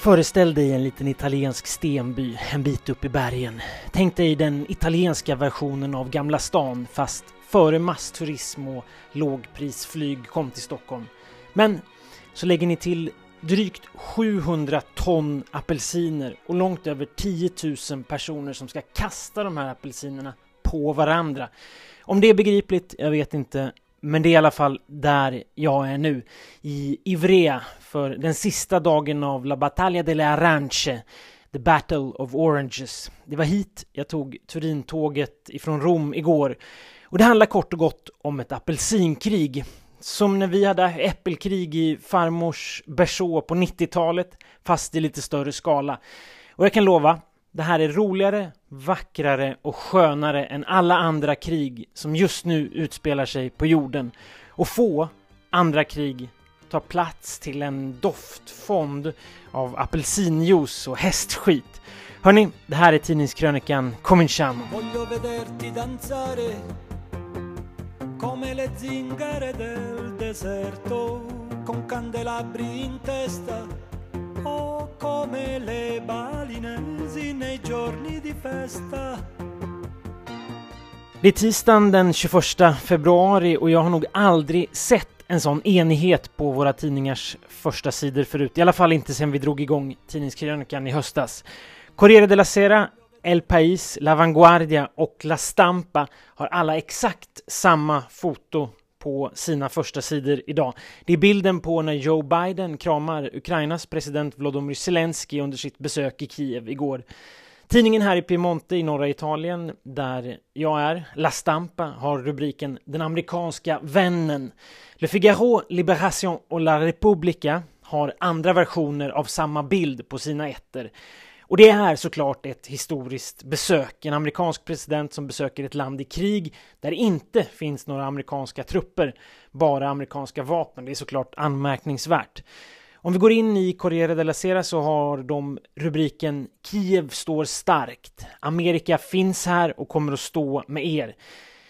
Föreställ dig en liten italiensk stenby en bit upp i bergen. Tänk dig den italienska versionen av Gamla stan fast före massturism och lågprisflyg kom till Stockholm. Men så lägger ni till drygt 700 ton apelsiner och långt över 10 000 personer som ska kasta de här apelsinerna på varandra. Om det är begripligt, jag vet inte, men det är i alla fall där jag är nu, i Ivrea, för den sista dagen av La Battaglia delle Arance, The Battle of Oranges. Det var hit jag tog Turintåget ifrån Rom igår. Och det handlar kort och gott om ett apelsinkrig. Som när vi hade äppelkrig i farmors Berså på 90-talet, fast i lite större skala. Och jag kan lova, det här är roligare, vackrare och skönare än alla andra krig som just nu utspelar sig på jorden. Och få andra krig tar plats till en doftfond av apelsinjuice och hästskit. Hörni, det här är tidningskrönikan. Danzare come le zingare del deserto con candelabri in testa o come le balinesi nei giorni di festa. Det är tisdagen den 21 februari och jag har nog aldrig sett en sån enighet på våra tidningars första sidor förut. I alla fall inte sedan vi drog igång tidningskrönikan i höstas. Corriere della Sera, El País, La Vanguardia och La Stampa har alla exakt samma foto på sina första sidor idag. Det är bilden på när Joe Biden kramar Ukrainas president Volodymyr Zelensky under sitt besök i Kiev igår. Tidningen här i Piemonte i norra Italien, där jag är, La Stampa, har rubriken Den amerikanska vännen. Le Figaro, Liberation och La Repubblica har andra versioner av samma bild på sina ettor. Och det är såklart ett historiskt besök. En amerikansk president som besöker ett land i krig där det inte finns några amerikanska trupper, bara amerikanska vapen. Det är såklart anmärkningsvärt. Om vi går in i Corriere della Sera så har de rubriken Kiev står starkt. Amerika finns här och kommer att stå med er.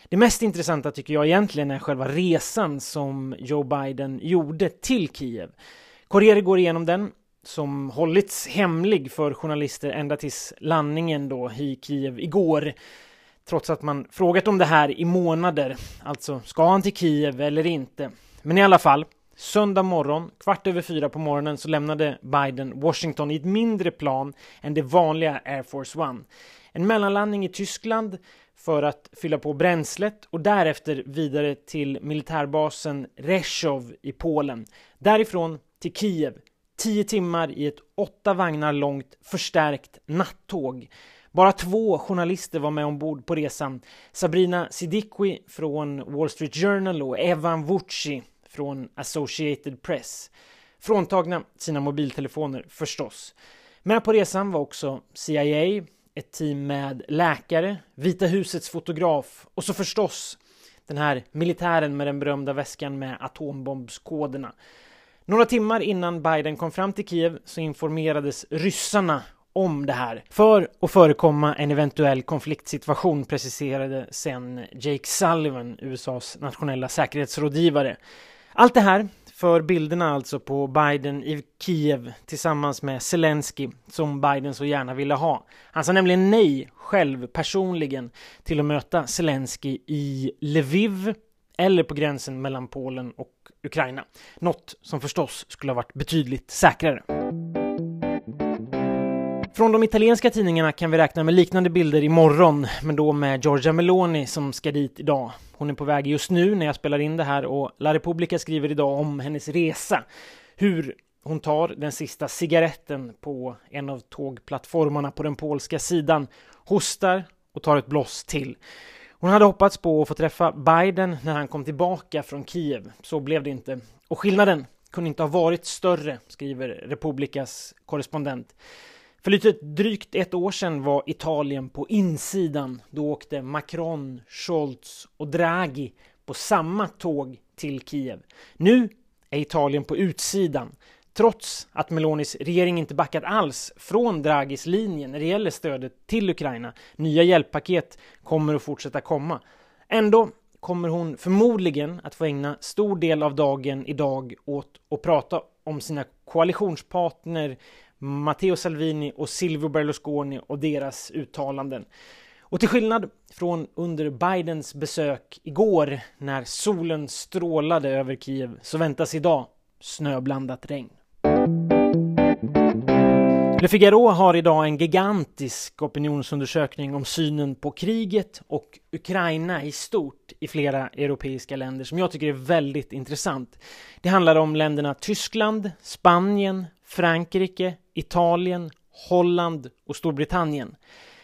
Det mest intressanta tycker jag egentligen är själva resan som Joe Biden gjorde till Kiev. Corriere går igenom den som hållits hemlig för journalister ända tills landningen då i Kiev igår. Trots att man frågat om det här i månader. Alltså, ska han till Kiev eller inte? Men i alla fall, Söndag morgon, kvart över fyra på morgonen, så lämnade Biden Washington i ett mindre plan än det vanliga Air Force One. En mellanlandning i Tyskland för att fylla på bränslet och därefter vidare till militärbasen Rzeszów i Polen. Därifrån till Kiev, tio timmar i ett åtta vagnar långt förstärkt nattåg. Bara två journalister var med ombord på resan. Sabrina Siddiqui från Wall Street Journal och Evan Vucci från Associated Press. Fråntagna sina mobiltelefoner förstås. Med på resan var också CIA, ett team med läkare, Vita husets fotograf och så förstås den här militären med den berömda väskan med atombombskoderna. Några timmar innan Biden kom fram till Kiev så informerades ryssarna om det här för att förekomma en eventuell konfliktsituation preciserade sen Jake Sullivan, USAs nationella säkerhetsrådgivare. Allt det här för bilderna alltså på Biden i Kiev tillsammans med Zelensky som Biden så gärna ville ha. Han sa nämligen nej själv personligen till att möta Zelensky i Lviv eller på gränsen mellan Polen och Ukraina. Något som förstås skulle ha varit betydligt säkrare. Från de italienska tidningarna kan vi räkna med liknande bilder imorgon, men då med Giorgia Meloni som ska dit idag. Hon är på väg just nu när jag spelar in det här och La Repubblica skriver idag om hennes resa. Hur hon tar den sista cigaretten på en av tågplattformarna på den polska sidan, hostar och tar ett bloss till. Hon hade hoppats på att få träffa Biden när han kom tillbaka från Kiev. Så blev det inte. Och skillnaden kunde inte ha varit större, skriver Republikas korrespondent. För lite drygt ett år sedan var Italien på insidan. Då åkte Macron, Scholz och Draghi på samma tåg till Kiev. Nu är Italien på utsidan. Trots att Melonis regering inte backat alls från Draghis linje när det gäller stödet till Ukraina. Nya hjälppaket kommer att fortsätta komma. Ändå kommer hon förmodligen att få ägna stor del av dagen idag åt att prata om sina koalitionspartner Matteo Salvini och Silvio Berlusconi och deras uttalanden. Och till skillnad från under Bidens besök igår när solen strålade över Kiev så väntas idag snöblandat regn. Le Figaro har idag en gigantisk opinionsundersökning om synen på kriget och Ukraina i stort i flera europeiska länder som jag tycker är väldigt intressant. Det handlar om länderna Tyskland, Spanien, Frankrike, Italien, Holland och Storbritannien.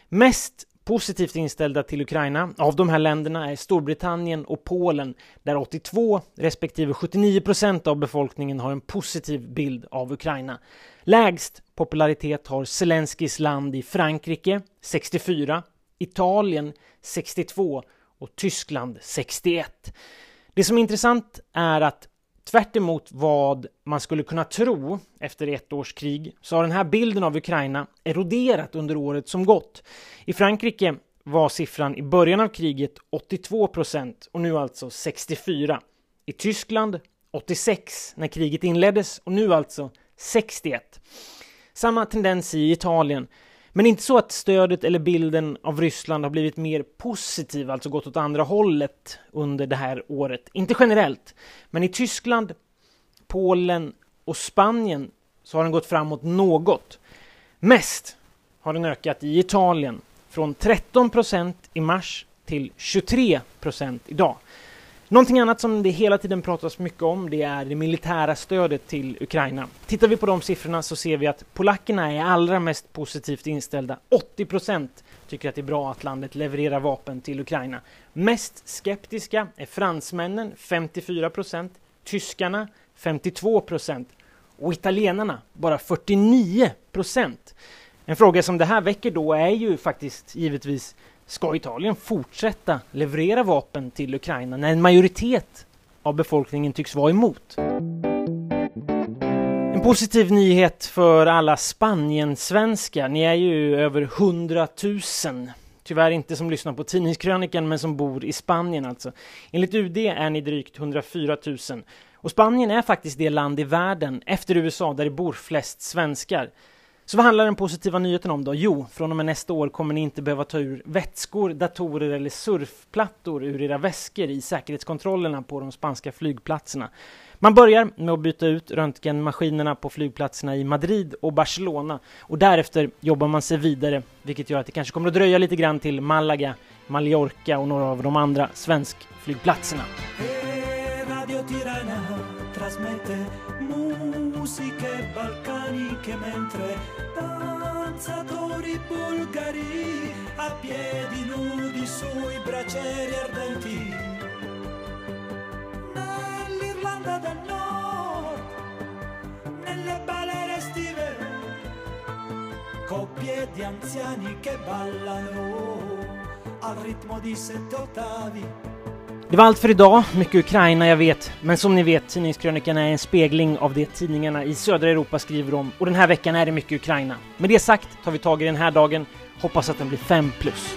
Mest positivt inställda till Ukraina av de här länderna är Storbritannien och Polen där 82 respektive 79 procent av befolkningen har en positiv bild av Ukraina. Lägst popularitet har Zelenskis land i Frankrike 64, Italien 62 och Tyskland 61. Det som är intressant är att Tvärt vad man skulle kunna tro efter ett års krig så har den här bilden av Ukraina eroderat under året som gått. I Frankrike var siffran i början av kriget 82 procent och nu alltså 64. I Tyskland 86 när kriget inleddes och nu alltså 61. Samma tendens i Italien. Men inte så att stödet eller bilden av Ryssland har blivit mer positiv, alltså gått åt andra hållet under det här året. Inte generellt, men i Tyskland, Polen och Spanien så har den gått framåt något. Mest har den ökat i Italien, från 13 procent i mars till 23 procent idag. Någonting annat som det hela tiden pratas mycket om det är det militära stödet till Ukraina. Tittar vi på de siffrorna så ser vi att polackerna är allra mest positivt inställda. 80% tycker att det är bra att landet levererar vapen till Ukraina. Mest skeptiska är fransmännen, 54% tyskarna 52% och italienarna bara 49% En fråga som det här väcker då är ju faktiskt givetvis Ska Italien fortsätta leverera vapen till Ukraina när en majoritet av befolkningen tycks vara emot? En positiv nyhet för alla Spanien-svenskar. Ni är ju över 100 000. Tyvärr inte som lyssnar på Tidningskrönikan, men som bor i Spanien alltså. Enligt UD är ni drygt 104 000. Och Spanien är faktiskt det land i världen, efter USA, där det bor flest svenskar. Så vad handlar den positiva nyheten om då? Jo, från och med nästa år kommer ni inte behöva ta ur vätskor, datorer eller surfplattor ur era väskor i säkerhetskontrollerna på de spanska flygplatserna. Man börjar med att byta ut röntgenmaskinerna på flygplatserna i Madrid och Barcelona och därefter jobbar man sig vidare, vilket gör att det kanske kommer att dröja lite grann till Malaga, Mallorca och några av de andra svenskflygplatserna. Radio Tirana musiche balcaniche mentre danzatori bulgari a piedi nudi sui bracieri ardenti. Nell'Irlanda del Nord, nelle balere estive, coppie di anziani che ballano al ritmo di sette ottavi Det var allt för idag. Mycket Ukraina, jag vet. Men som ni vet, Tidningskrönikan är en spegling av det tidningarna i södra Europa skriver om. Och den här veckan är det mycket Ukraina. Med det sagt tar vi tag i den här dagen. Hoppas att den blir 5 plus.